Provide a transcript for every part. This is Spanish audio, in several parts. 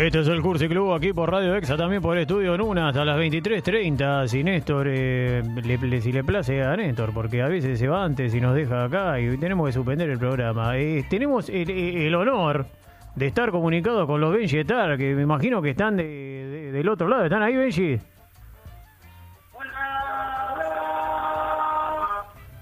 Este es el Cursi Club aquí por Radio Exa, también por Estudio Nuna, hasta las 23.30. Si Néstor, eh, le- le- si le place a Néstor, porque a veces se va antes y nos deja acá y tenemos que suspender el programa. Eh, tenemos el, el honor de estar comunicados con los Benji Star, que me imagino que están de- de- del otro lado. ¿Están ahí, Benji?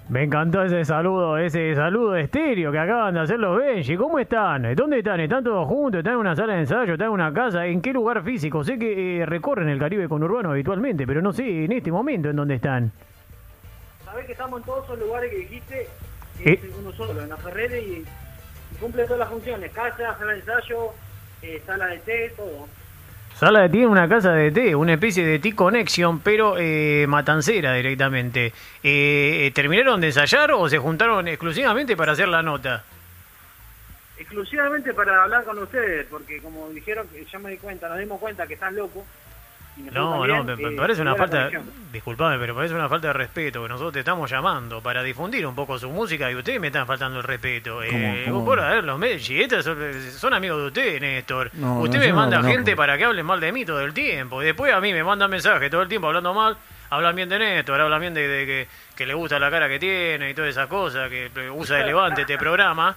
Me encantó ese saludo, ese saludo estéreo que acaban de hacer los Benji. ¿Cómo están? ¿Dónde están? ¿Están todos juntos? ¿Están en una sala de ensayo? ¿Están en una casa? ¿En qué lugar físico? Sé que eh, recorren el Caribe conurbano habitualmente, pero no sé en este momento en dónde están. Sabés que estamos en todos esos lugares que dijiste, ¿Eh? es uno solo, en la Ferrere y, y cumple todas las funciones, casa, sala de ensayo, eh, sala de té, todo. Sala de té en una casa de té, una especie de T-Connection, pero eh, matancera directamente. Eh, ¿Terminaron de ensayar o se juntaron exclusivamente para hacer la nota? Exclusivamente para hablar con ustedes, porque como dijeron, ya me di cuenta, nos dimos cuenta que están locos. No, también, no, me, me eh, parece una falta, disculpame, pero parece una falta de respeto que nosotros te estamos llamando para difundir un poco su música y ustedes me están faltando el respeto. Eh, ¿Cómo, cómo? por a ver, los Messi, estos son, son amigos de usted, Néstor. No, usted no, me manda no, no. gente para que hablen mal de mí todo el tiempo y después a mí me mandan mensajes todo el tiempo hablando mal. Hablan bien de Néstor, hablan bien de, de que, que le gusta la cara que tiene y todas esas cosas, que usa de levante este programa.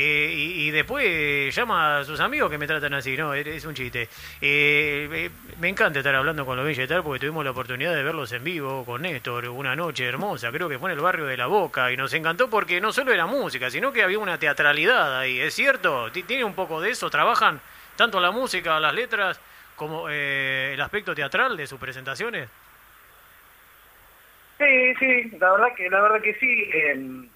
Eh, y, y después llama a sus amigos que me tratan así, ¿no? Es, un chiste. Eh, eh, me encanta estar hablando con los Villetar porque tuvimos la oportunidad de verlos en vivo con Néstor, una noche hermosa, creo que fue en el barrio de La Boca, y nos encantó porque no solo era música, sino que había una teatralidad ahí, ¿es cierto? Ti- ¿Tiene un poco de eso? ¿Trabajan tanto la música, las letras, como eh, el aspecto teatral de sus presentaciones? Sí, sí, la verdad que, la verdad que sí. eh,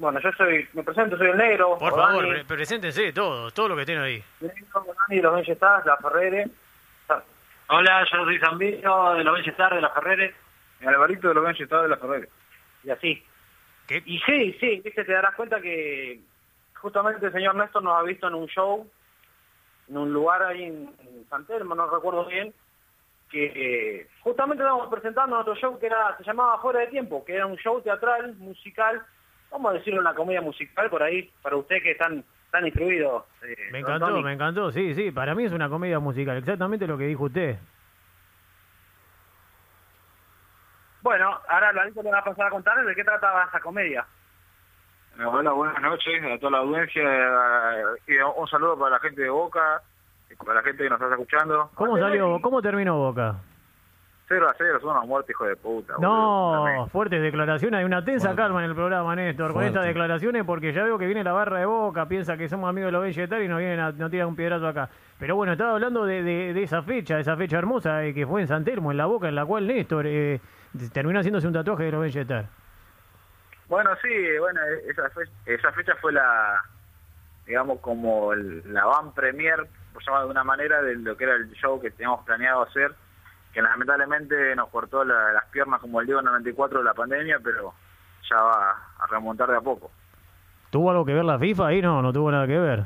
bueno, yo soy, me presento, soy el negro. Por favor, pre- preséntense todos, todo lo que estén ahí. el negro, Dani de los Bellestars, la Ferrere. Hola, yo soy Zambino de los Bellestars, de la Ferrere. El Alvarito de los Benches de la Ferrari. Y así. ¿Qué? Y sí, sí, viste, te darás cuenta que justamente el señor Néstor nos ha visto en un show, en un lugar ahí en, en San Telmo, no recuerdo bien, que eh, justamente estábamos presentando nuestro show que era, se llamaba Fuera de Tiempo, que era un show teatral, musical, vamos a decirlo una comedia musical por ahí, para usted que están tan instruido. eh, Me encantó, Tony. me encantó, sí, sí, para mí es una comedia musical, exactamente lo que dijo usted. Bueno, ahora Lalito le va a pasar a contar de qué trataba esa comedia. Eh, Hola, buenas noches a toda la audiencia eh, y un saludo para la gente de Boca, y para la gente que nos está escuchando. ¿Cómo salió, cómo terminó Boca? 0 a 0, son una muerte, hijo de puta. No, fuertes declaraciones, hay una tensa calma en el programa, Néstor, con estas declaraciones, porque ya veo que viene la barra de Boca, piensa que somos amigos de los Belletar y nos vienen a, nos tiran un piedrazo acá. Pero bueno, estaba hablando de, de- de esa fecha, esa fecha hermosa eh, que fue en San Telmo, en la Boca, en la cual Néstor eh, terminó haciéndose un tatuaje de los Belletar. Bueno, sí, bueno, esa fecha, esa fecha fue la, digamos, como el- la van premier, por llamar de una manera, de lo que era el show que teníamos planeado hacer, que lamentablemente nos cortó la- las piernas como el Diego 94 de la pandemia, pero ya va a remontar de a poco. ¿Tuvo algo que ver la FIFA ahí? No, no tuvo nada que ver.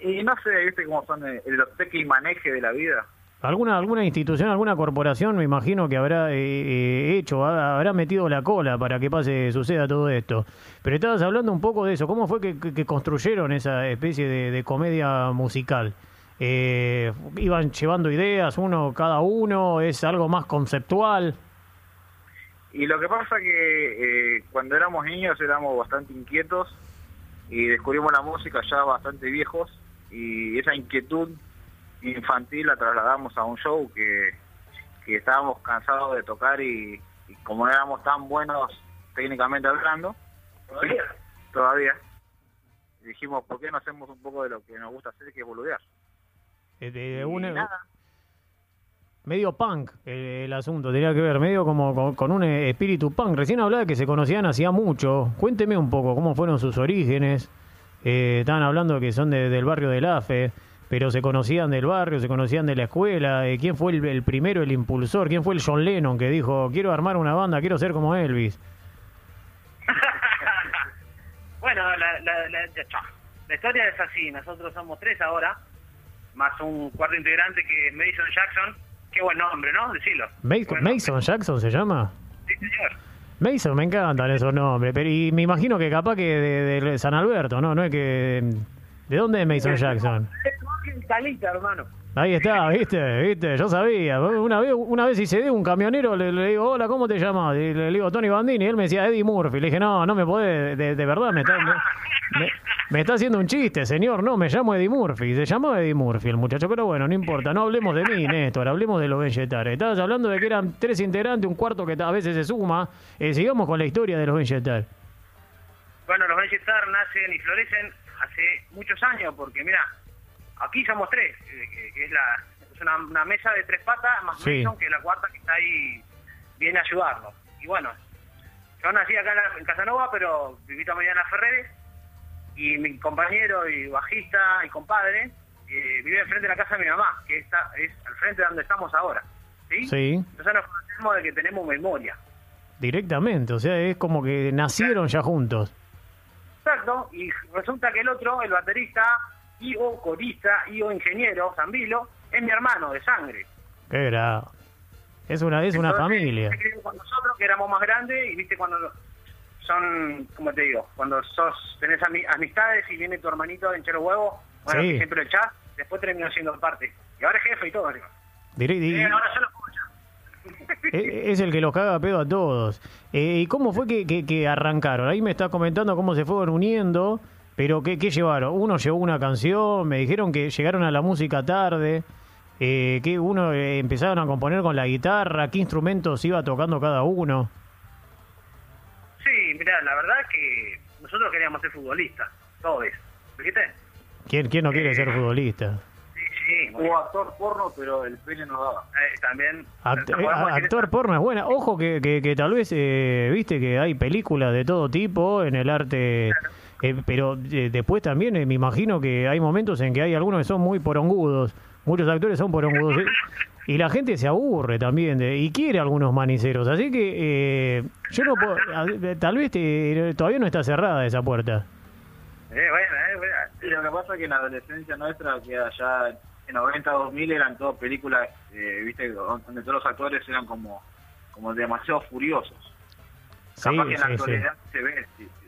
Y no sé, viste cómo son eh, los teque y maneje de la vida. ¿Alguna, alguna institución, alguna corporación, me imagino que habrá eh, eh, hecho, ha- habrá metido la cola para que pase, suceda todo esto. Pero estabas hablando un poco de eso. ¿Cómo fue que, que- que construyeron esa especie de, de comedia musical? Eh, ¿Iban llevando ideas uno cada uno? ¿Es algo más conceptual? Y lo que pasa que eh, cuando éramos niños éramos bastante inquietos y descubrimos la música ya bastante viejos y esa inquietud infantil la trasladamos a un show que, que estábamos cansados de tocar y, como no éramos tan buenos técnicamente hablando, ¿Todavía? todavía, dijimos, ¿por qué no hacemos un poco de lo que nos gusta hacer, que es boludear? Eh, de- una- nada, medio punk eh, el asunto, tenía que ver, medio como con, con un eh, espíritu punk. Recién hablaba de que se conocían hacía mucho. Cuénteme un poco cómo fueron sus orígenes. Eh, estaban hablando que son de- del barrio del AFE, pero se conocían del barrio, se conocían de la escuela. Eh, ¿Quién fue el, el primero, el impulsor? ¿Quién fue el John Lennon que dijo, quiero armar una banda, quiero ser como Elvis? Bueno, la, la, la, la historia es así. Nosotros somos tres ahora, más un cuarto integrante que es Mason Jackson. Qué buen nombre, ¿no? Decilo. Mason Jackson se llama. Sí, señor. Mason, me encantan esos nombres, pero y me imagino que capaz que de, de San Alberto, ¿no? No es que... ¿De dónde es Mason Jackson? Es hermano. Ahí está, viste, viste, yo sabía. Una vez, una vez hice de un camionero, le, le digo, hola, ¿cómo te llamas? Y le, digo, Tony Bandini, y él me decía Eddie Murphy. Le dije, no, no me podés, de, de verdad, me está, me, me, está haciendo un chiste, señor. No, me llamo Eddie Murphy. Se llamaba Eddie Murphy el muchacho, pero bueno, no importa, no hablemos de mí, Néstor, hablemos de los Benjetar. Estabas hablando de que eran tres integrantes, un cuarto que a veces se suma. Eh, sigamos con la historia de los Benjetar. Bueno, los Benjetar nacen y florecen hace muchos años, porque mira, aquí somos tres, eh, que, es, la, es una, mesa de tres patas, más sí. que la cuarta que está ahí, viene a ayudarnos. Y bueno, yo nací acá en, Casanova, pero viví también en las Ferreres, y mi compañero y bajista y compadre eh, vive enfrente de la casa de mi mamá, que está, es al frente de donde estamos ahora. ¿sí? sí. Entonces nos conocemos de que tenemos memoria. Directamente, o sea, es como que nacieron ya juntos. Exacto, y resulta que el otro, el baterista, y o corista, y o ingeniero, Zambilo, es mi hermano de sangre. Qué era. Es una, es una familia. Con nosotros que éramos más grandes y viste cuando son, como te digo, cuando sos tenés amistades y viene tu hermanito a hinchar huevos, bueno, siempre lo echás, después terminó siendo parte. Y ahora es jefe y todo. Arriba. Eh, ahora yo lo es el que los caga pedo a todos. Eh, ¿Y cómo fue que, que, arrancaron? Ahí me está comentando cómo se fueron uniendo, pero ¿qué, ¿qué, llevaron? Uno llevó una canción, me dijeron que llegaron a la música tarde, eh, que uno eh, empezaron a componer con la guitarra, qué instrumentos iba tocando cada uno. Sí, mira, la verdad que nosotros queríamos ser futbolistas, todos, ¿viste? ¿Quién, quién no quiere ser futbolista? o actor porno, pero el pene no daba. Eh, también. Eh, actor porno es buena. Ojo que, que, tal vez, eh, viste que hay películas de todo tipo en el arte. Pero después también me imagino que hay momentos en que hay algunos que son muy porongudos. Muchos actores son porongudos. y la gente se aburre también de, y quiere algunos maniceros. Así que yo no puedo. Tal vez todavía no está cerrada esa puerta. Eh, bueno, eh, lo que pasa es que en la adolescencia nuestra, que allá 90, 2000 eran todas películas, eh, viste, donde todos los actores eran como, como demasiado furiosos. Sí,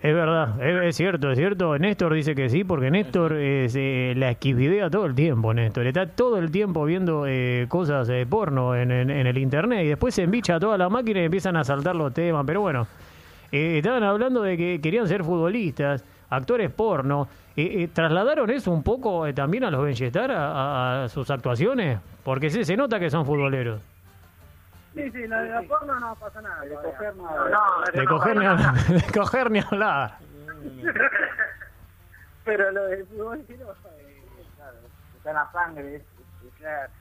Es verdad, es, cierto, es cierto. Néstor dice que sí, porque Néstor eh, la esquividea todo el tiempo, Néstor. Está todo el tiempo viendo eh, cosas de porno en, en, el internet y después se embicha toda la máquina y empiezan a saltar los temas. Pero bueno, estaban hablando de que querían ser futbolistas actores porno. Eh, eh, ¿Trasladaron eso un poco eh, también a los Benchetar a, sus actuaciones? Porque sí, se nota que son futboleros. Sí, sí, la de la porno no pasa nada. De coger, de coger ni hablar. De coger ni hablar. Pero lo del fútbol sí no, claro, está en la sangre. claro.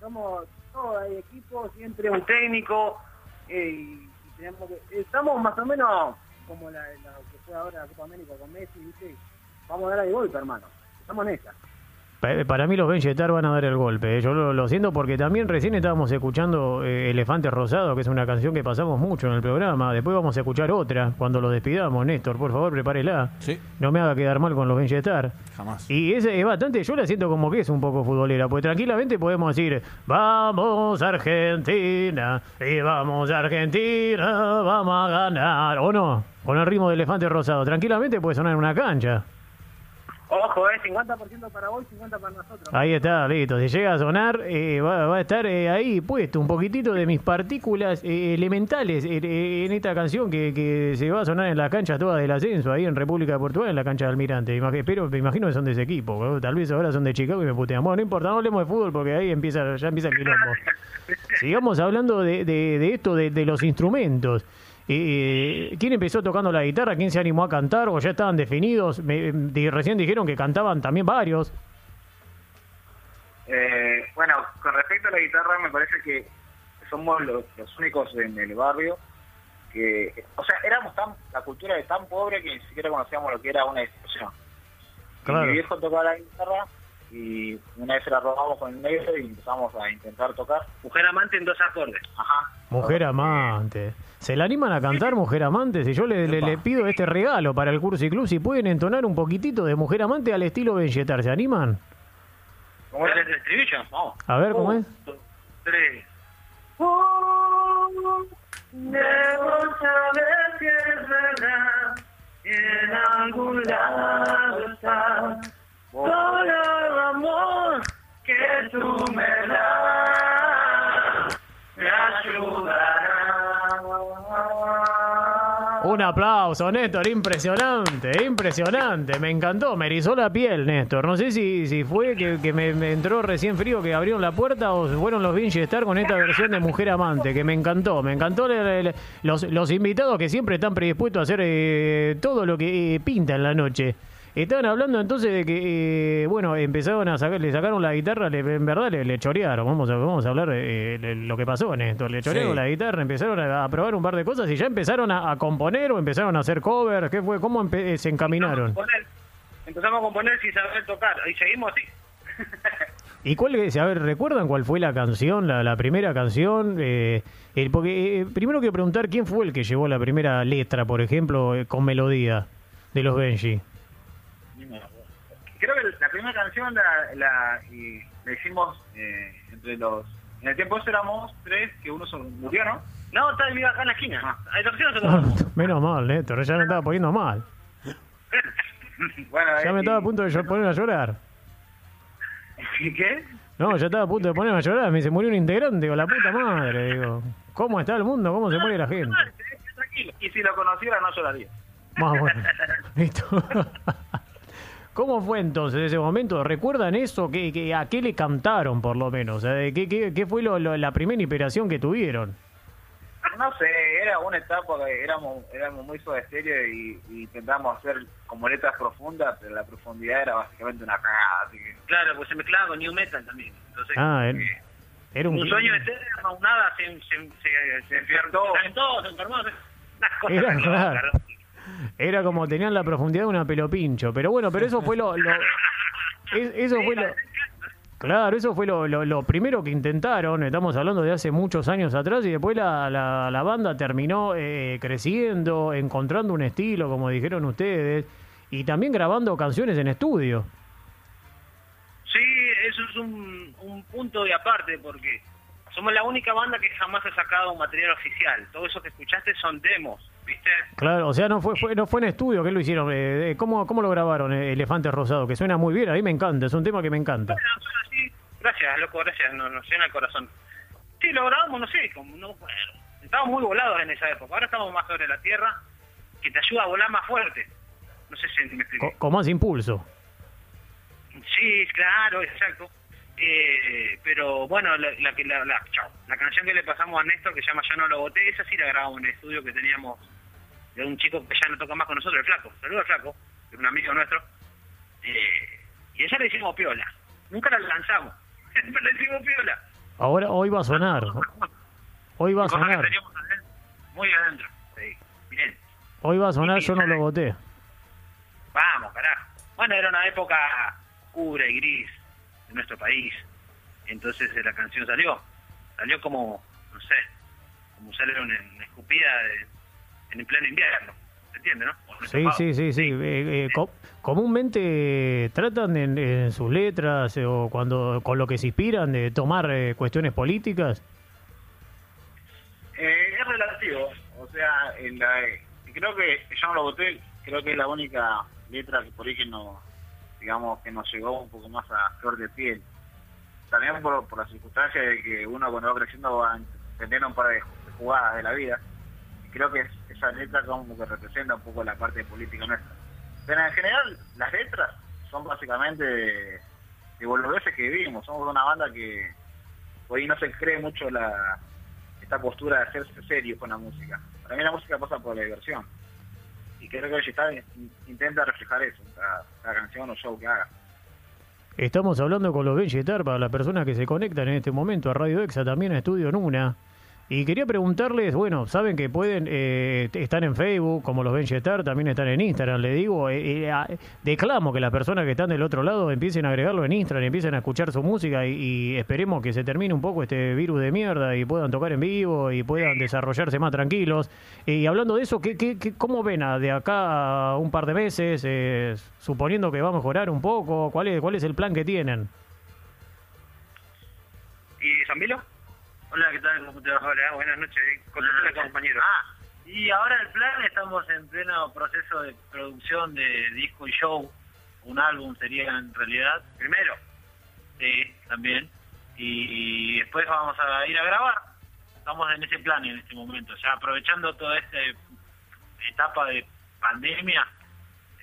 somos todos, hay equipo, siempre un técnico. y tenemos que, estamos más o menos como la, la que fue ahora la Copa América con Messi, ¿viste? Vamos a dar el golpe, hermano. Estamos en esa. Para mí los Benjetar van a dar el golpe. ¿eh? Yo lo, siento porque también recién estábamos escuchando eh, Elefante Rosado, que es una canción que pasamos mucho en el programa. Después vamos a escuchar otra cuando los despidamos. Néstor, por favor, prepárela. Sí. No me haga quedar mal con los Benjetar. Jamás. Y es, es bastante, yo la siento como que es un poco futbolera, pues tranquilamente podemos decir, vamos Argentina, y vamos Argentina, vamos a ganar. ¿O no? Con el ritmo de Elefante Rosado. Tranquilamente puede sonar en una cancha. Ojo, eh, 50% para vos, 50% para nosotros. Ahí está, listo. Si llega a sonar, eh, va, a estar eh, ahí puesto un poquitito de mis partículas eh, elementales en esta canción que, que, se va a sonar en la cancha toda del ascenso, ahí en República de Portugal, en la cancha de Almirante. Pero me imagino que son de ese equipo. Tal vez ahora son de Chicago y me putean. Bueno, no importa, no hablemos de fútbol porque ahí empieza ya empieza el quilombo. Sigamos hablando de, de, de esto, de, de los instrumentos. Eh, ¿Quién empezó tocando la guitarra? ¿Quién se animó a cantar? ¿O ya estaban definidos? Me, recién dijeron que cantaban también varios. Eh, bueno, con respecto a la guitarra, me parece que somos los, únicos en el barrio que, o sea, éramos tan, la cultura de tan pobre que ni siquiera conocíamos lo que era una discusión. Mi viejo tocaba la guitarra y una vez se la robamos con el negro y empezamos a intentar tocar. Mujer amante en dos acordes. Ajá. Mujer amante. ¿Se la animan a cantar Mujer Amante? Si yo le, le, pido este regalo para el curso y club, si pueden entonar un poquito de Mujer Amante al estilo Benjetar, ¿se animan? ¿Cómo es el estribillo? Vamos. A ver, ¿cómo es? tres. Oh, debo saber que es verdad, en algún lado está todo el amor que Un aplauso, Néstor, impresionante, impresionante, me encantó, me erizó la piel, Néstor. No sé si, si fue que, que me, entró recién frío que abrieron la puerta o fueron los Vinci Star con esta versión de Mujer Amante, que me encantó, me encantó los, los invitados que siempre están predispuestos a hacer eh, todo lo que eh, pinta en la noche. Estaban hablando entonces de que, eh, bueno, empezaron a sacar, le sacaron la guitarra, le- en verdad le, le chorearon. Vamos a, vamos a hablar de, de lo que pasó en esto. Le chorearon Sí. la guitarra, empezaron a, a probar un par de cosas y ya empezaron a, a componer o empezaron a hacer covers. ¿Qué fue? ¿Cómo eh, se encaminaron? Componer. Empezamos a componer sin saber tocar. Y seguimos así. ¿Y cuál es? A ver, ¿recuerdan cuál fue la canción, la, la primera canción? Eh, el- porque eh, primero quiero preguntar quién fue el que llevó la primera letra, por ejemplo, eh, con melodía de los Benji. Primera canción la, la, y la hicimos eh, entre los... En el tiempo ese éramos tres, que uno se murió, ¿no? No, está viva acá en la esquina. Se Ah, Menos mal, Néstor, ya me estaba poniendo mal. Bueno, Ya eh, me estaba a punto de yo- poner a llorar. ¿Qué? No, ya estaba a punto de ponerme a llorar. Me dice, murió un integrante, digo, la puta madre. Digo, ¿cómo está el mundo? ¿Cómo se muere la gente? Tranquilo. Y si lo conociera no lloraría. Más bueno. Listo. ¿Cómo fue entonces ese momento? ¿Recuerdan eso? ¿Qué, qué- ¿A qué le cantaron, por lo menos? O sea, ¿de ¿Qué, qué, qué fue lo- lo- la primera inspiración que tuvieron? No sé, era una etapa que éramos, éramos muy estéreo y, y intentamos hacer como letras profundas, pero la profundidad era básicamente una cagada, así que... Claro, pues se mezclaba con New Metal también. Entonces, Ah, era, eh, era un... un sueño eterno, nada, se, se, se, se enfermó. Se calentó, se enfermó. se- Unas cosas Era claro. Era como tenían la profundidad de una pelopincho. Pero bueno, pero eso fue lo... lo- es- eso fue lo... Claro, eso fue lo, lo- lo primero que intentaron, estamos hablando de hace muchos años atrás, y después la, la- la banda terminó eh, creciendo, encontrando un estilo, como dijeron ustedes, y también grabando canciones en estudio. Sí, eso es un, un punto de aparte porque somos la única banda que jamás ha sacado un material oficial. Todo eso que escuchaste son demos, ¿viste? Claro, o sea, no fue, fue- no fue en estudio que lo hicieron. eh, ¿cómo, ¿Cómo lo grabaron, eh, Elefante Rosado? Que suena muy bien, a mí me encanta, es un tema que me encanta. Bueno, suena así. Gracias, loco, gracias, nos, nos llena el corazón. Sí, lo grabamos, no sé, como no, bueno, estábamos muy volados en esa época. Ahora estamos más sobre la tierra, que te ayuda a volar más fuerte. No sé si me expliqué. Co- con más impulso. Sí, claro, exacto. Eh, pero bueno, la, la, la, la, chau, la canción que le pasamos a Néstor, que se llama Ya no lo boté, esa sí la grabamos en el estudio que teníamos de un chico que ya no toca más con nosotros, el Flaco. Saludos al Flaco, es un amigo nuestro. Eh, y esa le hicimos piola. Nunca la lanzamos, pero le hicimos piola. Ahora, hoy va a sonar. Hoy va a sonar. adentro, muy adentro. Sí, bien. Hoy va a sonar, yo no lo voté. Vamos, carajo. Bueno, era una época oscura y gris de nuestro país. Entonces eh, la canción salió. Salió como, no sé, como sale una, una escupida de- en el pleno invierno. ¿Se entiende, no? Sí, sí, sí, sí. Eh, eh, co- comúnmente tratan en, en sus letras eh, o cuando con lo que se inspiran de tomar eh, cuestiones políticas. Eh, es relativo, o sea, en la, eh, creo que ya no lo voté, creo que es la única letra que por ahí que nos, digamos, que nos llegó un poco más a flor de piel. También por, por la circunstancia de que uno cuando va creciendo va entendiendo un par de jugadas de la vida. Creo que es- esa letra como que representa un poco la parte política nuestra. Pero en general, las letras son básicamente de, de boludeces que vivimos. Somos una banda que hoy no se cree mucho la esta postura de hacerse serio con la música. Para mí la música pasa por la diversión. Y creo que está intenta reflejar eso, cada canción o show que haga. Estamos hablando con los Benjetar para las personas que se conectan en este momento a Radio Exa, también a Estudio Nuna. Y quería preguntarles, bueno, saben que pueden, eh, están en Facebook, como los Benjetar, también están en Instagram, le digo, eh, eh, a- declamo que las personas que están del otro lado empiecen a agregarlo en Instagram, empiecen a escuchar su música y, y esperemos que se termine un poco este virus de mierda y puedan tocar en vivo y puedan desarrollarse más tranquilos. y hablando de eso, ¿qué, qué, qué- cómo ven a de acá a un par de meses, eh, suponiendo que va a mejorar un poco? ¿Cuál es, cuál es el plan que tienen? ¿Y Zambilo? Hola, ¿qué tal? ¿Cómo te va? Hola, buenas noches. Contéstale, compañero. Ah, y ahora el plan, estamos en pleno proceso de producción de disco y show. Un álbum sería en realidad. Primero. Sí, también. Y después vamos a ir a grabar. estamos en ese plan en este momento, ya aprovechando toda esta etapa de pandemia,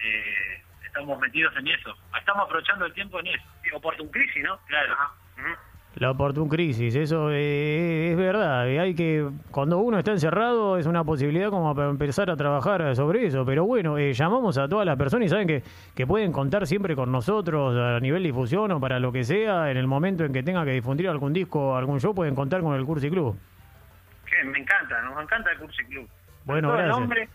eh, estamos metidos en eso, estamos aprovechando el tiempo en eso. Oportun crisis, ¿no? Claro. La oportun crisis, eso eh, es verdad. Hay que cuando uno está encerrado es una posibilidad como para empezar a trabajar sobre eso. Pero bueno, eh, llamamos a todas las personas y saben que, que pueden contar siempre con nosotros a nivel difusión o para lo que sea. En el momento en que tenga que difundir algún disco o algún show, pueden contar con el Cursi Club. Me encanta, nos encanta el Cursi Club. Bueno, todo el gracias. nombre,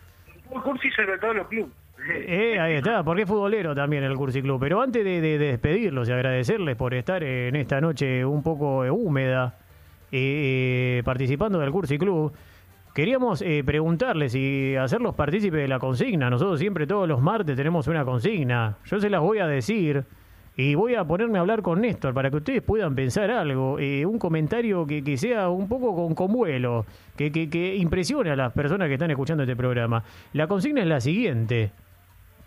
el Cursi sobre todo los clubes. Eh, ahí está, porque es futbolero también el Cursi Club. Pero antes de, de- de despedirlos y agradecerles por estar en esta noche un poco eh, húmeda eh, participando del Cursi Club, queríamos eh, preguntarles y hacerlos partícipes de la consigna. Nosotros siempre todos los martes tenemos una consigna. Yo se las voy a decir y voy a ponerme a hablar con Néstor para que ustedes puedan pensar algo, eh, un comentario que, que sea un poco con convuelo, que, que, que impresione a las personas que están escuchando este programa. La consigna es la siguiente.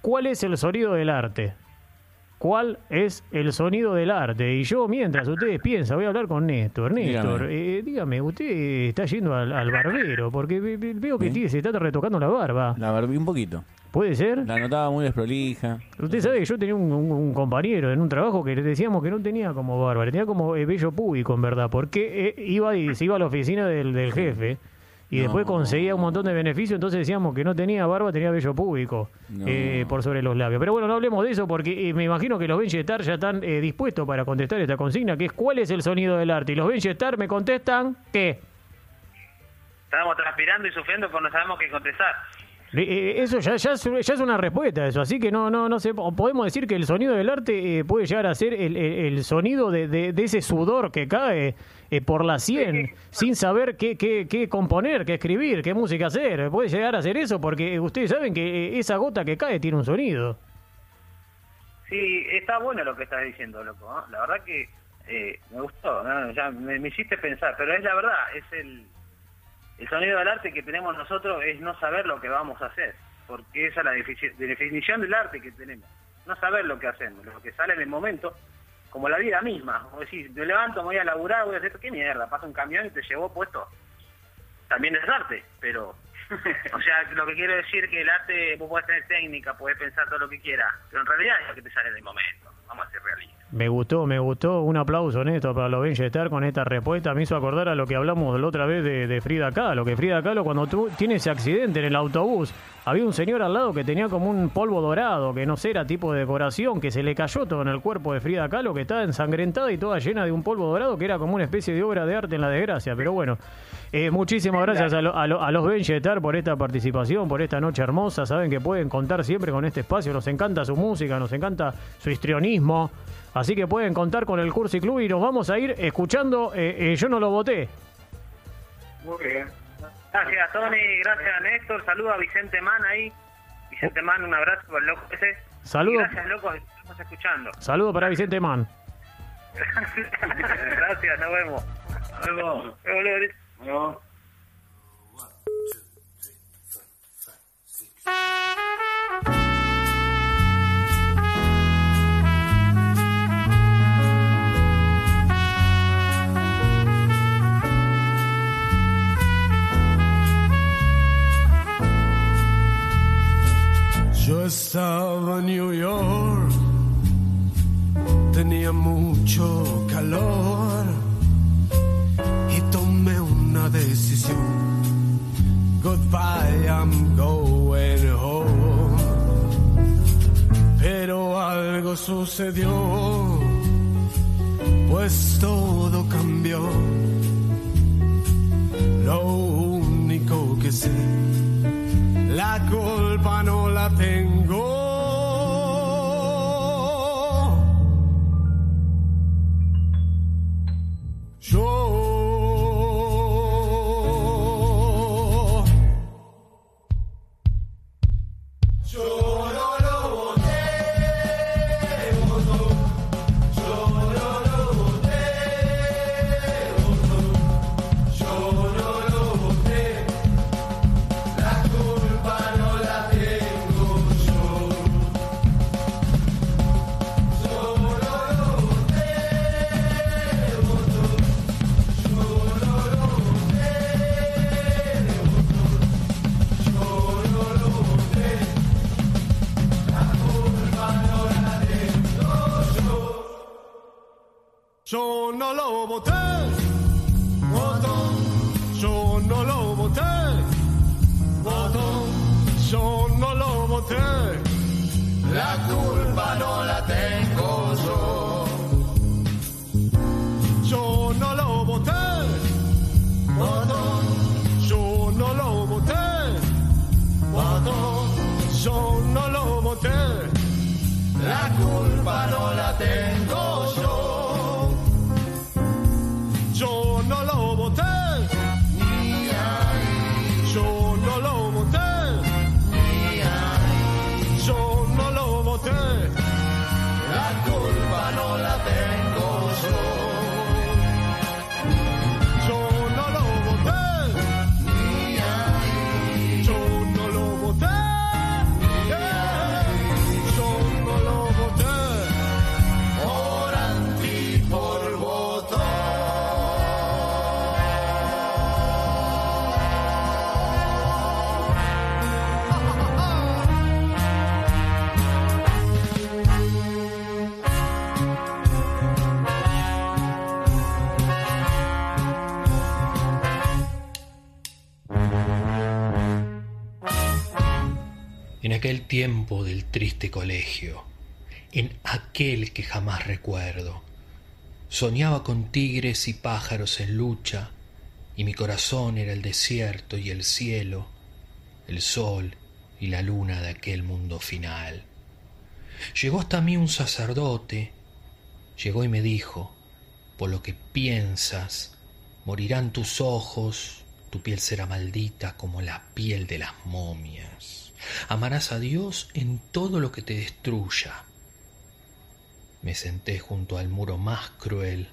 ¿Cuál es el sonido del arte? ¿Cuál es el sonido del arte? Y yo, mientras ustedes piensan, voy a hablar con Néstor. Néstor, Dígame. eh, dígame, usted está yendo al, al barbero, porque ve- ve- veo que se está retocando la barba. La barbí un poquito. ¿Puede ser? La notaba muy desprolija. Usted sabe que yo tenía un, un- un compañero en un trabajo que le decíamos que no tenía como barba, le tenía como eh, vello púbico, en verdad, porque eh, iba y se iba a la oficina del, del jefe y No. después conseguía un montón de beneficios, entonces decíamos que no tenía barba, tenía vello público No. eh, por sobre los labios. Pero bueno, no hablemos de eso porque eh, me imagino que los Benchetar ya están eh, dispuestos para contestar esta consigna, que es ¿cuál es el sonido del arte? Y los Benchetar me contestan que... Estábamos transpirando y sufriendo porque no sabemos qué contestar. Eh, eh, Eso ya, ya, es, ya es una respuesta, eso. Así que no, no, no sé. Podemos decir que el sonido del arte eh, puede llegar a ser el, el- el sonido de, de- de ese sudor que cae eh, por la sien sin saber qué, qué, qué componer, qué escribir, qué música hacer. Puede llegar a ser eso porque ustedes saben que esa gota que cae tiene un sonido. Sí, está bueno lo que estás diciendo, loco. La verdad que eh, me gustó, ¿no? ya me, me hiciste pensar, pero es la verdad, es el, el sonido del arte que tenemos nosotros es no saber lo que vamos a hacer, porque esa es la definición del arte que tenemos, no saber lo que hacemos, lo que sale en el momento, como la vida misma. O decir, me levanto, me voy a laburar, voy a hacer, ¿qué mierda? Pasa un camión y te llevó puesto. También es arte, pero... o sea, lo que quiero decir que el arte, vos podés tener técnica, podés pensar todo lo que quieras, pero en realidad es lo que te sale en el momento. Vamos a ser realistas. Me gustó, me gustó. Un aplauso, Néstor, para los Benchetar con esta respuesta. Me hizo acordar a lo que hablamos la otra vez de, de Frida Kahlo. Que Frida Kahlo, cuando tu, tiene ese accidente en el autobús, había un señor al lado que tenía como un polvo dorado, que no sé, era tipo de decoración, que se le cayó todo en el cuerpo de Frida Kahlo, que estaba ensangrentada y toda llena de un polvo dorado, que era como una especie de obra de arte en la desgracia. Pero bueno, eh, muchísimas gracias a, lo- a lo- a los Benchetar por esta participación, por esta noche hermosa. Saben que pueden contar siempre con este espacio. Nos encanta su música, nos encanta su histrionismo. Así que pueden contar con el Cursi Club y nos vamos a ir escuchando eh, eh, Yo no lo voté. Muy bien. Gracias, Tony. Gracias, Néstor. Saludos a Vicente Man ahí. Vicente Man, un abrazo para el loco ese. Saludos. Y Gracias, loco. Estamos escuchando. Saludos para Vicente Man. gracias, nos vemos. Nos vemos. Nos vemos. Aquel tiempo del triste colegio, en aquel que jamás recuerdo, soñaba con tigres y pájaros en lucha, y mi corazón era el desierto y el cielo, el sol y la luna de aquel mundo final. Llegó hasta mí un sacerdote, llegó y me dijo, por lo que piensas, morirán tus ojos, tu piel será maldita como la piel de las momias. Amarás a Dios en todo lo que te destruya. Me senté junto al muro más cruel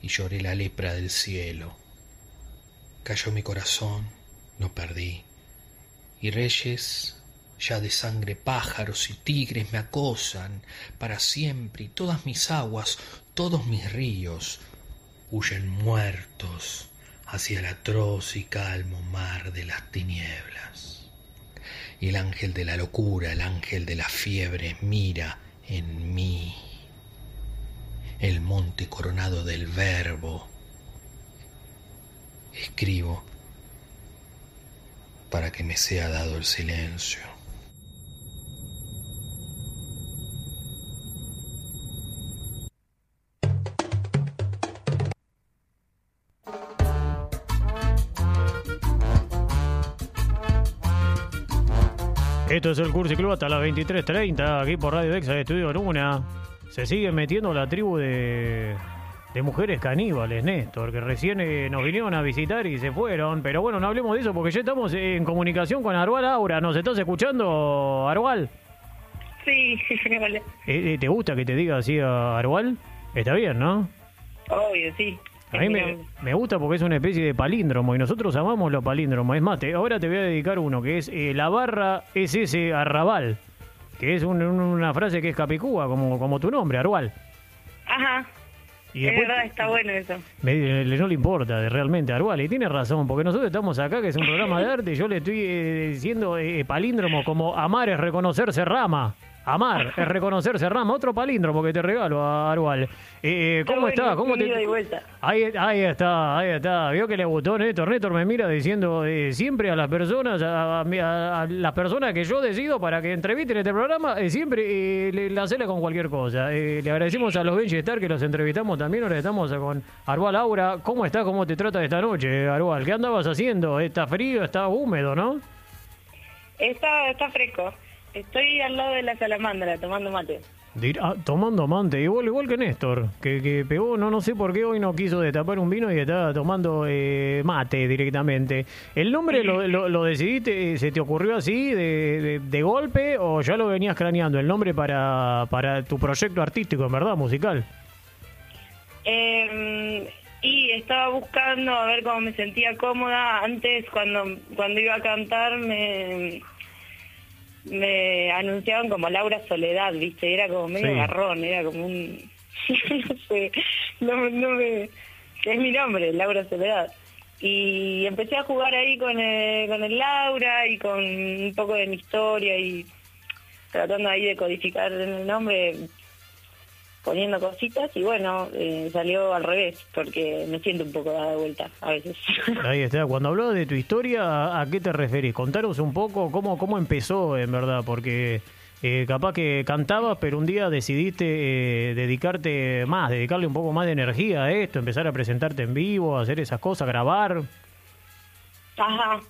y lloré la lepra del cielo. Cayó mi corazón, no perdí. Y reyes, ya de sangre pájaros y tigres me acosan para siempre y todas mis aguas, todos mis ríos huyen muertos hacia el atroz y calmo mar de las tinieblas. El ángel de la locura, el ángel de la fiebre, mira en mí el monte coronado del verbo. Escribo para que me sea dado el silencio. Esto es el Cursi Club hasta las 23.30, aquí por Radio Dexa de Estudio Luna. Se sigue metiendo la tribu de, de mujeres caníbales, Néstor, que recién eh, nos vinieron a visitar y se fueron. Pero bueno, no hablemos de eso porque ya estamos en comunicación con Arwal Aura. ¿Nos estás escuchando, Arwal? Sí, vale. Eh, eh, ¿Te gusta que te diga así a Arwal? Está bien, ¿no? Obvio, sí. A mí me, me gusta porque es una especie de palíndromo y nosotros amamos los palíndromos. Es más, te- ahora te voy a dedicar uno que es eh, la barra es ese arrabal, que es un- un- una frase que es capicúa, como, como tu nombre, Arwal. Ajá. Y es verdad, está bueno eso. Me- le- no le importa de- realmente Arwal, y tiene razón, porque nosotros estamos acá, que es un programa de arte, y yo le estoy eh, diciendo eh, palíndromo como amar es reconocerse rama. Amar es reconocerse rama, otro palíndromo que te regalo a Arwal. Eh, ¿Cómo Está está? bueno, ¿Cómo te, ida y vuelta. Ahí, ahí está, ahí está. Vio que le gustó Néstor. Néstor me mira diciendo eh, siempre a las personas, a, a- a- a las personas que yo decido para que entrevisten este programa, eh, siempre eh, le, la cela con cualquier cosa. Eh, le agradecemos a los Benji Star que los entrevistamos también. Ahora estamos con Arwal Aura. ¿Cómo está? ¿Cómo te trata esta noche, Arwal? ¿Qué andabas haciendo? Está frío, está húmedo, ¿no? Está, está fresco. Estoy al lado de la salamandra tomando mate. Dir- ah, tomando mante, igual, igual que Néstor, que, que pegó, no, no sé por qué hoy no quiso destapar un vino y está tomando eh, mate directamente. ¿El nombre lo, lo- lo decidiste, se te ocurrió así de, de- de golpe o ya lo venías craneando? El nombre para, para tu proyecto artístico, en verdad, musical. Eh, y estaba buscando a ver cómo me sentía cómoda. Antes, cuando, cuando iba a cantar, me, me anunciaban como Laura Soledad, ¿viste? Era como medio Sí. garrón, era como un... no sé, no, no me... Es mi nombre, Laura Soledad. Y empecé a jugar ahí con el, con el Laura y con un poco de mi historia y tratando ahí de codificar en el nombre poniendo cositas y bueno, eh, salió al revés, porque me siento un poco dada vuelta a veces. Ahí está. Cuando hablabas de tu historia, ¿a- ¿a qué te referís? Contaros un poco cómo, cómo empezó, en verdad, porque eh, capaz que cantabas, pero un día decidiste eh, dedicarte más, dedicarle un poco más de energía a esto, empezar a presentarte en vivo, hacer esas cosas, grabar. Ajá.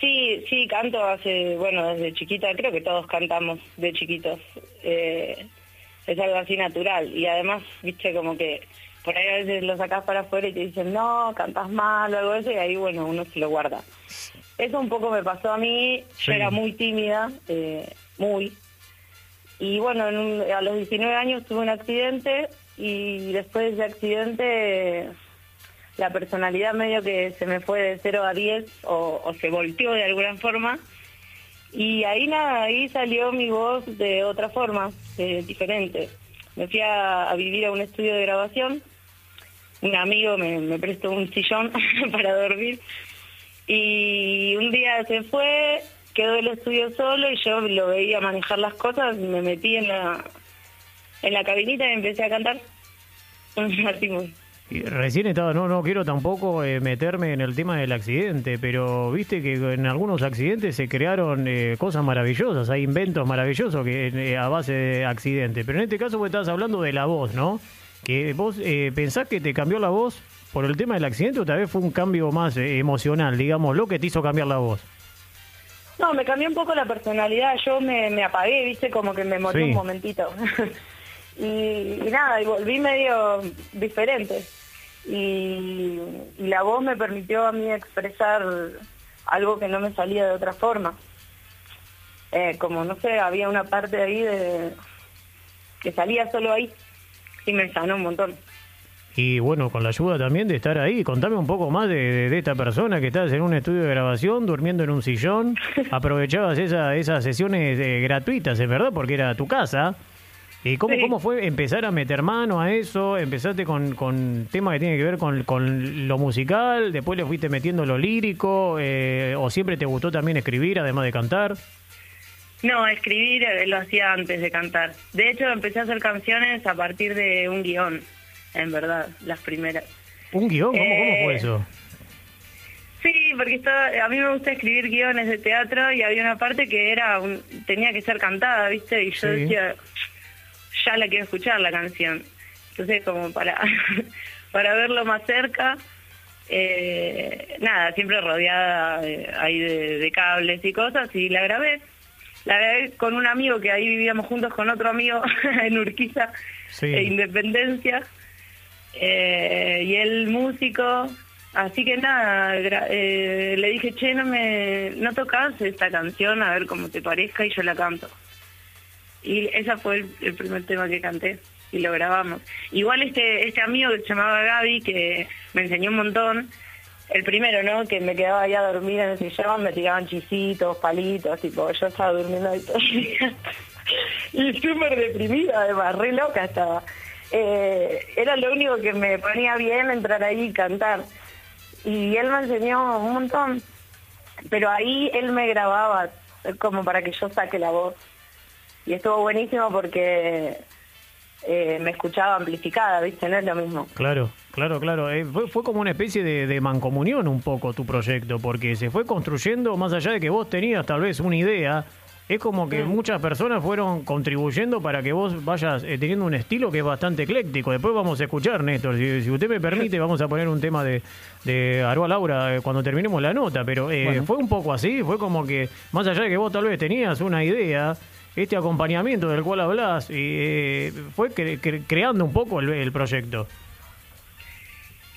Sí, sí, canto hace, bueno, desde chiquita, creo que todos cantamos de chiquitos. Eh, es algo así natural. Y además, viste, como que por ahí a veces lo sacás para afuera y te dicen, no, cantas mal o algo eso, y ahí, bueno, uno se lo guarda. Eso un poco me pasó a mí, Sí. yo era muy tímida, eh, muy. Y bueno, en un- a los 19 años tuve un accidente y después de ese accidente la personalidad medio que se me fue de 0 a 10 o, o se volteó de alguna forma. Y ahí nada, ahí salió mi voz de otra forma, diferente. Me fui a, vivir a un estudio de grabación. Un amigo me, me prestó un sillón para dormir. Y un día se fue, quedó el estudio solo y yo lo veía manejar las cosas. Me metí en la, en la cabinita y empecé a cantar. Así muy. Y recién estaba, no, no quiero tampoco eh, meterme en el tema del accidente, pero viste que en algunos accidentes se crearon eh, cosas maravillosas, hay inventos maravillosos que eh, a base de accidentes. Pero en este caso vos estabas hablando de la voz, ¿no? Que vos eh, pensás que te cambió la voz por el tema del accidente o tal vez fue un cambio más eh, emocional, digamos, lo que te hizo cambiar la voz. No, me cambió un poco la personalidad. Yo me, me apagué, viste, como que me morí Sí. un momentito. y, y nada, y volví medio diferente. Y, y la voz me permitió a mí expresar algo que no me salía de otra forma. Eh, como, no sé, había una parte ahí de que salía solo ahí y me sanó un montón. Y bueno, con la ayuda también de estar ahí, contame un poco más de, de- de esta persona que estás en un estudio de grabación, durmiendo en un sillón, aprovechabas esa, esas sesiones eh, gratuitas, ¿es verdad? Porque era tu casa. ¿Y cómo, Sí. cómo fue empezar a meter mano a eso? ¿Empezaste con, con temas que tienen que ver con, con lo musical? ¿Después le fuiste metiendo lo lírico? eh, ¿O siempre te gustó también escribir, además de cantar? No, escribir eh, lo hacía antes de cantar. De hecho, empecé a hacer canciones a partir de un guion, en verdad, las primeras. ¿Un guion? ¿Cómo, cómo fue Eh, eso? Sí, porque estaba, a mí me gusta escribir guiones de teatro y había una parte que era un- tenía que ser cantada, ¿viste? Y yo Sí. decía, ya la quiero escuchar la canción. Entonces, como para, para verlo más cerca, eh, nada, siempre rodeada eh, ahí de, de cables y cosas, y la grabé. La grabé con un amigo que ahí vivíamos juntos con otro amigo en Urquiza, Sí. e Independencia, eh, y él músico, así que nada, eh, le dije, che, no me, no tocas esta canción, a ver cómo te parezca, y yo la canto. Y ese fue el, primer tema que canté, y lo grabamos. Igual este, este amigo que se llamaba Gaby, que me enseñó un montón, el primero, ¿no? Que me quedaba ahí a dormir en el sillón, me tiraban chisitos, palitos, tipo, yo estaba durmiendo ahí todo el día. y súper deprimida, además, re loca estaba. Eh, era lo único que me ponía bien entrar ahí y cantar. Y él me enseñó un montón. Pero ahí él me grababa como para que yo saque la voz. Y estuvo buenísimo porque eh, me escuchaba amplificada, ¿viste? No es lo mismo. Claro, claro, claro. Eh, fue, fue como una especie de, de mancomunión un poco tu proyecto, porque se fue construyendo más allá de que vos tenías tal vez una idea. Es como que muchas personas fueron contribuyendo para que vos vayas eh, teniendo un estilo que es bastante ecléctico. Después vamos a escuchar, Néstor. Si, si usted me permite, vamos a poner un tema de, de Aroa Laura eh, cuando terminemos la nota. Pero eh, Bueno. fue un poco así. Fue como que, más allá de que vos tal vez tenías una idea, este acompañamiento del cual hablas, eh, fue cre- cre- creando un poco el- proyecto.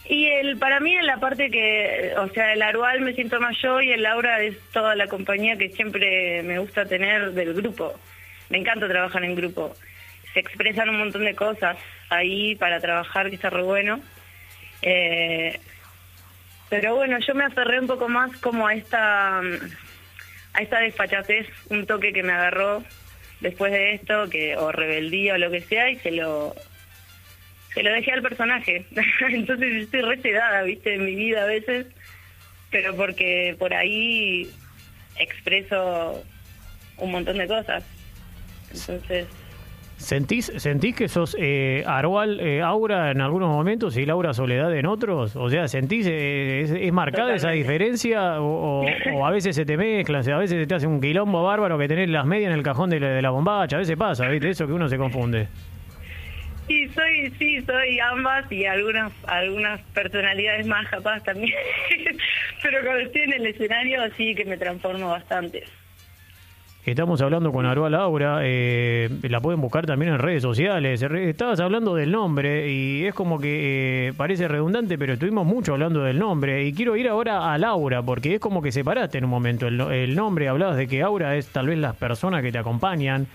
Y el, para mí en la parte que, o sea, el Arual me siento más yo y el Laura es toda la compañía que siempre me gusta tener del grupo. Me encanta trabajar en grupo. Se expresan un montón de cosas ahí para trabajar, que está re bueno. Eh, pero bueno, yo me aferré un poco más como a esta, a esta desfachatez, un toque que me agarró después de esto, que o rebeldía o lo que sea, y se lo, se lo dejé al personaje. Entonces estoy resedada, viste, en mi vida a veces, pero porque por ahí expreso un montón de cosas. Entonces, ¿Sentís, ¿Sentís que sos eh, Arual eh, Aura en algunos momentos y Laura Soledad en otros? O sea, ¿sentís, eh, es, es marcada esa diferencia o, o- o a veces se te mezclan, a veces se te hace un quilombo bárbaro que tenés las medias en el cajón de la, de la bombacha? A veces pasa, ¿viste? Eso que uno se confunde. Sí, soy, sí, soy ambas y algunas, algunas personalidades más capaz también. Pero cuando estoy en el escenario sí que me transformo bastante. Estamos hablando con Arual Aura, eh, la pueden buscar también en redes sociales. Re- Estabas hablando del nombre y es como que eh, parece redundante, pero estuvimos mucho hablando del nombre. Y quiero ir ahora a Laura, porque es como que separaste en un momento el, el nombre. Hablabas de que Aura es tal vez las personas que te acompañan.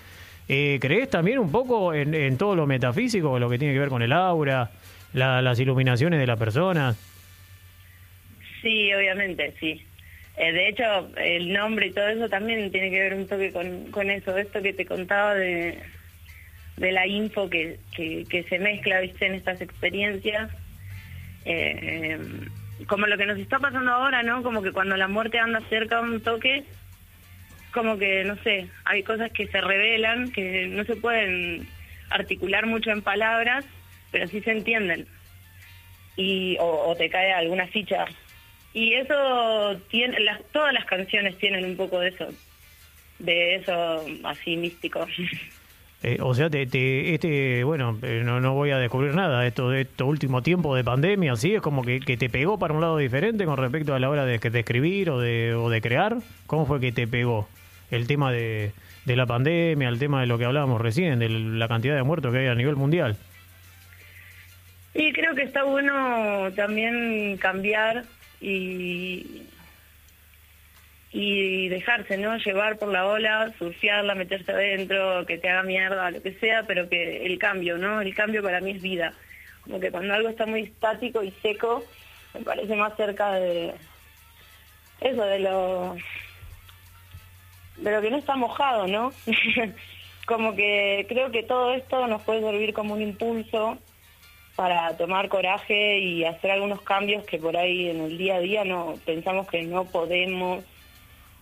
Eh, ¿Crees también un poco en, en todo lo metafísico, lo que tiene que ver con el aura, la- las iluminaciones de las personas? Sí, obviamente, sí. Eh, de hecho, el nombre y todo eso también tiene que ver un toque con, con eso, esto que te contaba de, de la info que, que, se mezcla, viste, en estas experiencias. Eh, eh, como lo que nos está pasando ahora, ¿no? Como que cuando la muerte anda cerca un toque, como que, no sé, hay cosas que se revelan, que no se pueden articular mucho en palabras, pero sí se entienden. Y, o, o te cae alguna ficha. Y eso tiene, las, todas las canciones tienen un poco de eso, de eso así místico. Eh, o sea, te, te- este, bueno, eh, no, no voy a descubrir nada. Esto de este último tiempo de pandemia, así es como que, que te pegó para un lado diferente con respecto a la hora de, de escribir o de, o de crear. ¿Cómo fue que te pegó el tema de, de la pandemia, el tema de lo que hablábamos recién, de la cantidad de muertos que hay a nivel mundial? Y creo que está bueno también cambiar y, y dejarse, ¿no? Llevar por la ola, surfearla, meterse adentro, que te haga mierda, lo que sea, pero que el cambio, ¿no? El cambio para mí es vida. Como que cuando algo está muy estático y seco, me parece más cerca de eso, de lo de lo que no está mojado, ¿no? como que creo que todo esto nos puede servir como un impulso para tomar coraje y hacer algunos cambios que por ahí en el día a día no pensamos que no podemos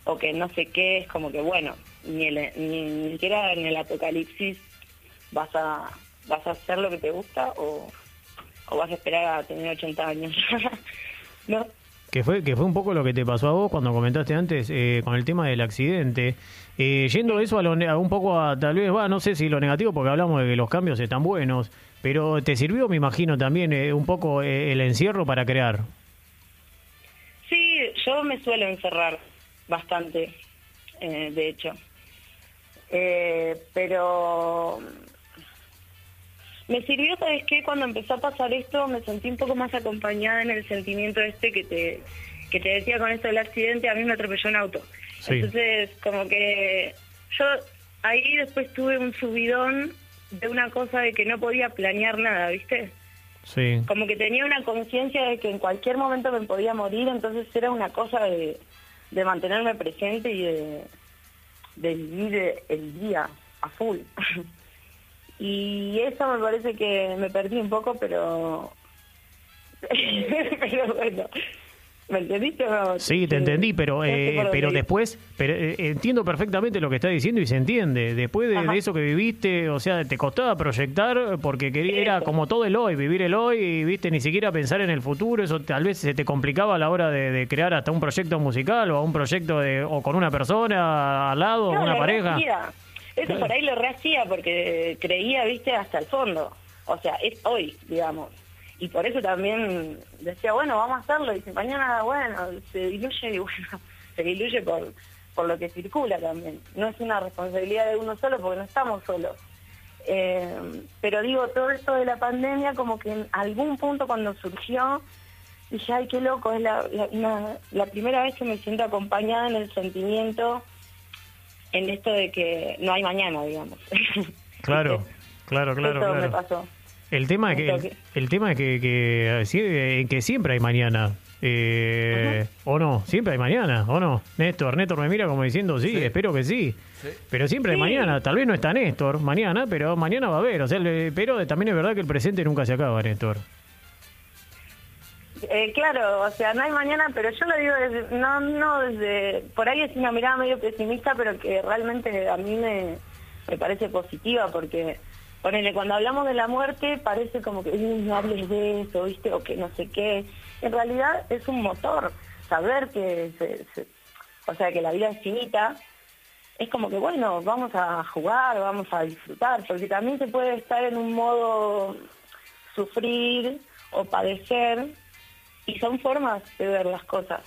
o que no sé qué, es como que bueno, ni, el- ni, ni siquiera en el apocalipsis vas a vas a hacer lo que te gusta o, o vas a esperar a tener 80 años. ¿No? Que fue, que fue un poco lo que te pasó a vos cuando comentaste antes eh, con el tema del accidente. Eh, yendo eso a, lo a un poco a tal vez, va, no sé si lo negativo, porque hablamos de que los cambios están buenos, pero te sirvió, me imagino, también eh, un poco eh, el encierro para crear. Sí, yo me suelo encerrar bastante, eh, de hecho. Eh, pero me sirvió, ¿sabes qué? Cuando empezó a pasar esto me sentí un poco más acompañada en el sentimiento este que te, que te decía con esto del accidente, a mí me atropelló un auto. Sí. Entonces, como que yo ahí después tuve un subidón de una cosa de que no podía planear nada, ¿viste? Sí. como que tenía una conciencia de que en cualquier momento me podía morir, entonces era una cosa de, de mantenerme presente y de, de vivir el día a full. y eso me parece que me perdí un poco, pero... pero bueno, ¿me entendiste? no? Sí, te entendí, pero eh, pero después, pero eh, entiendo perfectamente lo que estás diciendo y se entiende. Después de, eso que viviste, o sea, te costaba proyectar porque quería, era como todo el hoy, vivir el hoy y viste ni siquiera pensar en el futuro. Eso tal vez se te complicaba a la hora de, de crear hasta un proyecto musical o un proyecto de o con una persona al lado, No, una pareja. Eso por ahí lo rehacía porque creía, viste, hasta el fondo. O sea, es hoy, digamos. Y por eso también decía, bueno, vamos a hacerlo. Y si mañana, bueno, se diluye y bueno, se diluye por, por lo que circula también. No es una responsabilidad de uno solo porque no estamos solos. Eh, pero digo, todo esto de la pandemia, como que en algún punto cuando surgió, dije, ay, qué loco, es la, la, una- la primera vez que me siento acompañada en el sentimiento en esto de que no hay mañana, digamos. Claro, claro, claro, Eso me claro. pasó. El tema es que, el, el tema es que, que, eh, eh, que siempre hay mañana. Eh, ¿O no? Siempre hay mañana, ¿o no? Néstor, Néstor me mira como diciendo, sí, Sí. espero que sí. Sí. Pero siempre hay mañana. Tal vez no está Néstor mañana, pero mañana va a haber. O sea, el- pero también es verdad que el presente nunca se acaba, Néstor. Eh, claro, o sea, no hay mañana, pero yo lo digo desde, no, no desde, por ahí es una mirada medio pesimista, pero que realmente a mí me, me parece positiva porque ponele, cuando hablamos de la muerte parece como que "Uy, no hables de eso, ¿viste? O que no sé qué. En realidad es un motor. Saber que, o sea, que la vida es finita, es como que, bueno, vamos a jugar, vamos a disfrutar, porque también se puede estar en un modo sufrir o padecer, y son formas de ver las cosas.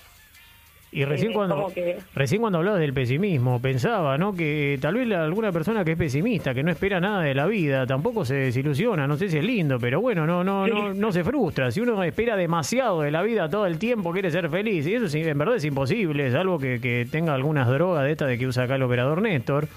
Y recién Eh, cuando que- recién cuando hablabas del pesimismo, pensaba, ¿no? Que tal vez alguna persona que es pesimista, que no espera nada de la vida, tampoco se desilusiona, no sé si es lindo, pero bueno, no no no no se frustra. Si uno espera demasiado de la vida todo el tiempo, quiere ser feliz, y eso sí, en verdad es imposible, es algo que, que tenga algunas drogas de estas de que usa acá el operador Néstor.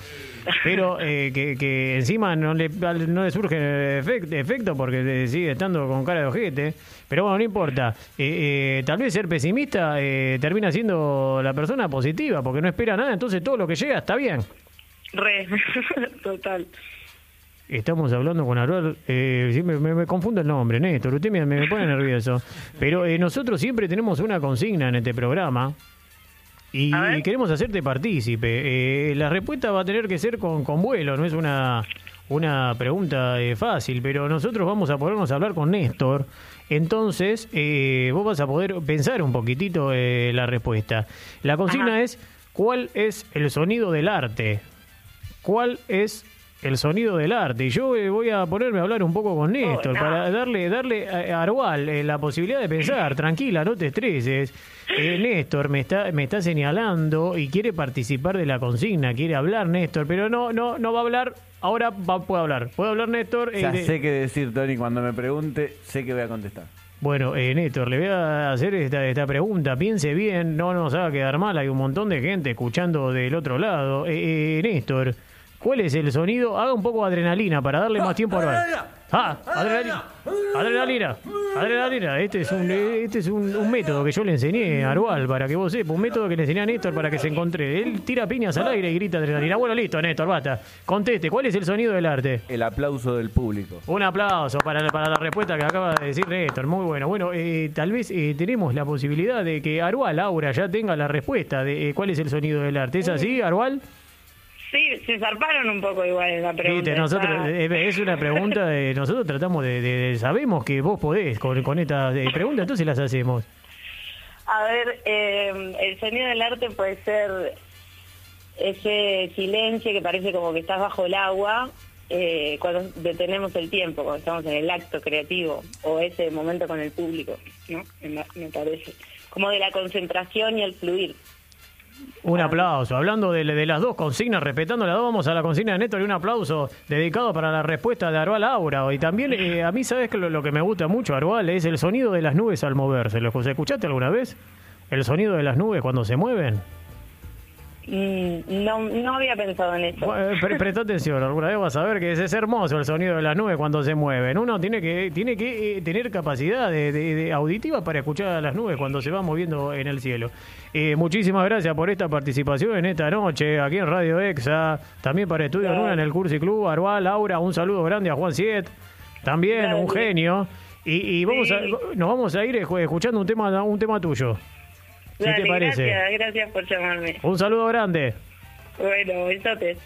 Pero eh, que, que encima no le, no le surge efect- efecto porque sigue estando con cara de ojete. Pero bueno, no importa. Eh, eh, tal vez ser pesimista eh, termina siendo la persona positiva porque no espera nada, entonces todo lo que llega está bien. Re, total. Estamos hablando con Aruel, eh, me, me- me confundo el nombre, Néstor, usted me, me pone nervioso. Pero eh, nosotros siempre tenemos una consigna en este programa y, queremos hacerte partícipe. Eh, la respuesta va a tener que ser con, con vuelo, no es una, una pregunta eh, fácil, pero nosotros vamos a ponernos a hablar con Néstor. Entonces, eh, vos vas a poder pensar un poquitito eh, la respuesta. La consigna Ajá. es, ¿cuál es el sonido del arte? ¿Cuál es el sonido del arte? Y yo eh, voy a ponerme a hablar un poco con Néstor no. para darle darle a a Arwal eh, la posibilidad de pensar. Tranquila, no te estreses. Eh, Néstor me está me está señalando y quiere participar de la consigna, quiere hablar Néstor, pero no no no va a hablar. Ahora va, puede hablar. Puede hablar Néstor. eh, Ya de- sé qué decir, Tony. Cuando me pregunte, sé que voy a contestar. bueno, eh, Néstor, le voy a hacer esta, esta pregunta. Piense bien, no nos haga quedar mal. Hay un montón de gente escuchando del otro lado. Eh, eh, Néstor, ¿cuál es el sonido? Haga un poco de adrenalina para darle más tiempo a Arval. Ah, adrenalina. Adrenalina. Adrenalina. Este es un, eh, este es un, un método que yo le enseñé a Arval para que vos sepas. Un método que le enseñé a Néstor para que se encontré. Él tira piñas al aire y grita adrenalina. Bueno, listo, Néstor, basta. Conteste, ¿cuál es el sonido del arte? El aplauso del público. Un aplauso para, para la respuesta que acaba de decir Néstor. Muy bueno. Bueno, eh, tal vez eh, tenemos la posibilidad de que Arual, Laura, ya tenga la respuesta de eh, cuál es el sonido del arte. ¿Es así, Arual? Sí, se zarparon un poco igual en la pregunta. Viste, nosotros, Está- eh, es una pregunta, de, nosotros tratamos de, de- de- Sabemos que vos podés con, con estas eh, preguntas, entonces las hacemos. A ver, eh, el sonido del arte puede ser ese silencio que parece como que estás bajo el agua eh, cuando detenemos el tiempo, cuando estamos en el acto creativo o ese momento con el público, ¿no? Me, me parece. Como de la concentración y el fluir. Un aplauso. Hablando de, las dos consignas, respetando las dos, vamos a la consigna de Néstor y un aplauso dedicado para la respuesta de Arual Aura. Y también, eh, a mí, ¿sabes que lo, lo que me gusta mucho, Arual? Es el sonido de las nubes al moverse. ¿Lo escuchaste alguna vez? El sonido de las nubes cuando se mueven. Mm, no, no había pensado en eso. Bueno, pre- presta atención, alguna vez vas a ver que es, es hermoso el sonido de las nubes cuando se mueven. Uno tiene que tiene que eh, tener capacidad de, de- de auditiva para escuchar a las nubes cuando se van moviendo en el cielo. Eh, muchísimas gracias por esta participación en esta noche aquí en Radio Exa, también para Estudio Luna en el Cursi Club, Arval, Laura, un saludo grande a Juan Siet, también un genio. Y, y vamos a, nos vamos a ir escuchando un tema un tema tuyo. Dale, te parece. Gracias, gracias por llamarme. Un saludo grande. Bueno, besotes.